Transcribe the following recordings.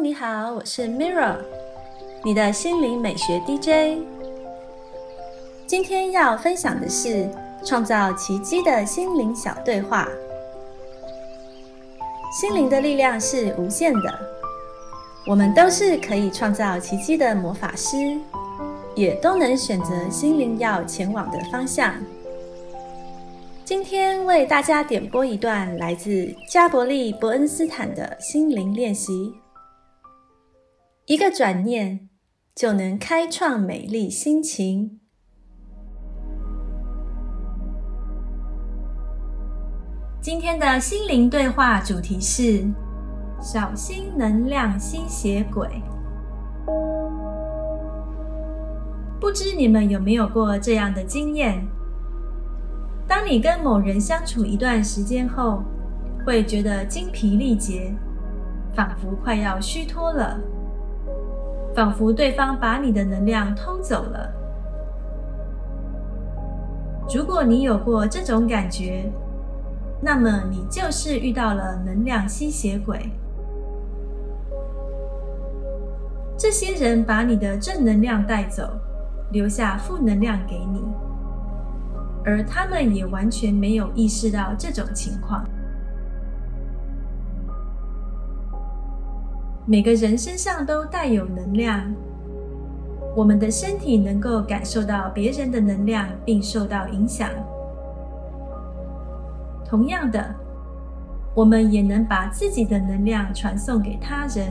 你好，我是 Mirror，你的心灵美学 DJ。今天要分享的是创造奇迹的心灵小对话。心灵的力量是无限的，我们都是可以创造奇迹的魔法师，也都能选择心灵要前往的方向。今天为大家点播一段来自加伯利·伯恩斯坦的心灵练习。一个转念就能开创美丽心情。今天的心灵对话主题是：小心能量吸血鬼。不知你们有没有过这样的经验？当你跟某人相处一段时间后，会觉得精疲力竭，仿佛快要虚脱了，仿佛对方把你的能量偷走了。如果你有过这种感觉，那么你就是遇到了能量吸血鬼。这些人把你的正能量带走，留下负能量给你。而他们也完全没有意识到这种情况。每个人身上都带有能量，我们的身体能够感受到别人的能量并受到影响。同样的，我们也能把自己的能量传送给他人。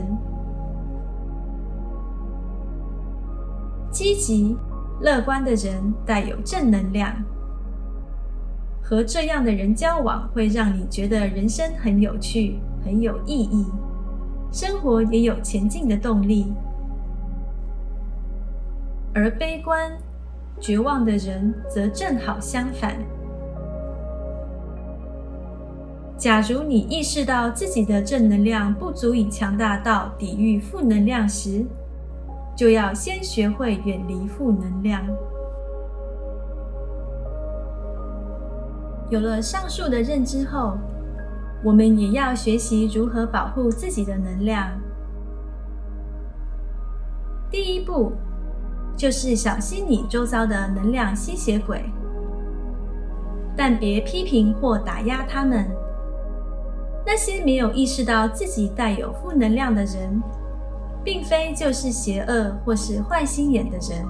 积极、乐观的人带有正能量。和这样的人交往，会让你觉得人生很有趣、很有意义，生活也有前进的动力。而悲观、绝望的人则正好相反。假如你意识到自己的正能量不足以强大到抵御负能量时，就要先学会远离负能量。有了上述的认知后，我们也要学习如何保护自己的能量。第一步就是小心你周遭的能量吸血鬼，但别批评或打压他们。那些没有意识到自己带有负能量的人，并非就是邪恶或是坏心眼的人。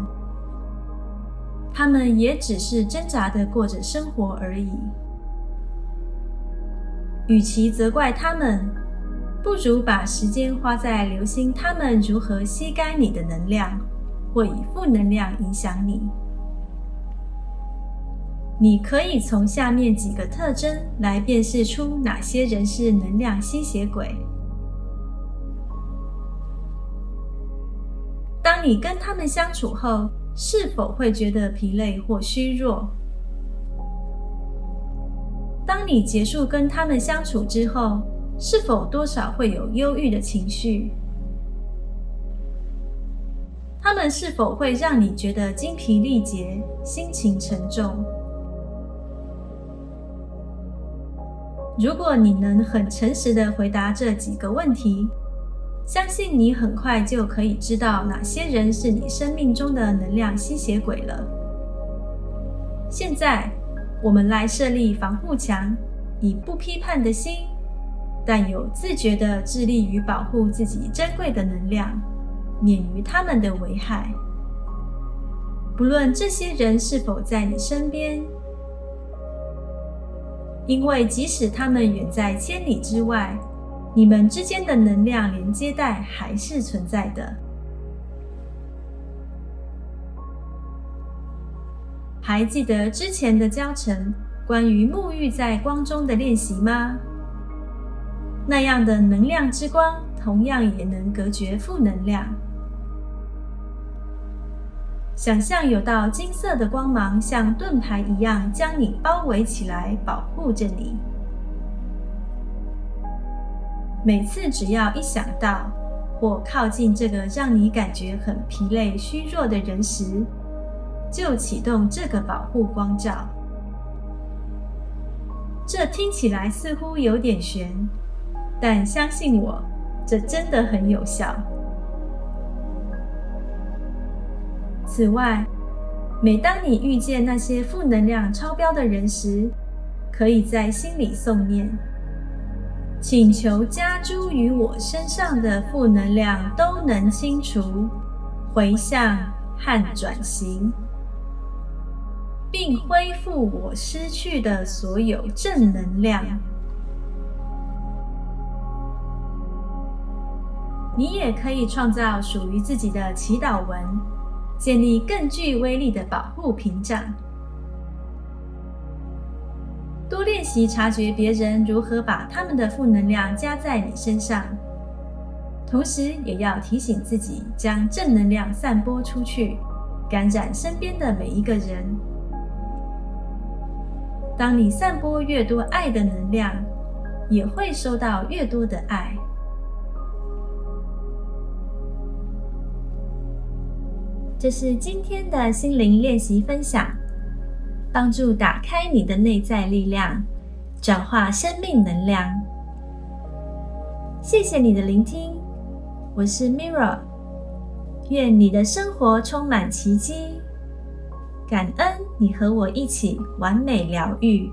他们也只是挣扎的过着生活而已。与其责怪他们，不如把时间花在留心他们如何吸干你的能量，或以负能量影响你。你可以从下面几个特征来辨识出哪些人是能量吸血鬼。当你跟他们相处后，是否会觉得疲累或虚弱？当你结束跟他们相处之后，是否多少会有忧郁的情绪？他们是否会让你觉得精疲力竭、心情沉重？如果你能很诚实的回答这几个问题。相信你很快就可以知道哪些人是你生命中的能量吸血鬼了。现在，我们来设立防护墙，以不批判的心，但有自觉的致力于保护自己珍贵的能量，免于他们的危害。不论这些人是否在你身边，因为即使他们远在千里之外。你们之间的能量连接带还是存在的。还记得之前的教程关于沐浴在光中的练习吗？那样的能量之光同样也能隔绝负能量。想象有道金色的光芒像盾牌一样将你包围起来，保护着你。每次只要一想到或靠近这个让你感觉很疲累、虚弱的人时，就启动这个保护光照。这听起来似乎有点悬，但相信我，这真的很有效。此外，每当你遇见那些负能量超标的人时，可以在心里诵念，请求加诸于我身上的负能量都能清除、回向和转型，并恢复我失去的所有正能量。你也可以创造属于自己的祈祷文，建立更具威力的保护屏障。多练习察觉别人如何把他们的负能量加在你身上，同时也要提醒自己将正能量散播出去，感染身边的每一个人。当你散播越多爱的能量，也会收到越多的爱。这是今天的心灵练习分享。帮助打开你的内在力量，转化生命能量。谢谢你的聆听，我是 Mirra，愿你的生活充满奇迹。感恩你和我一起完美疗愈。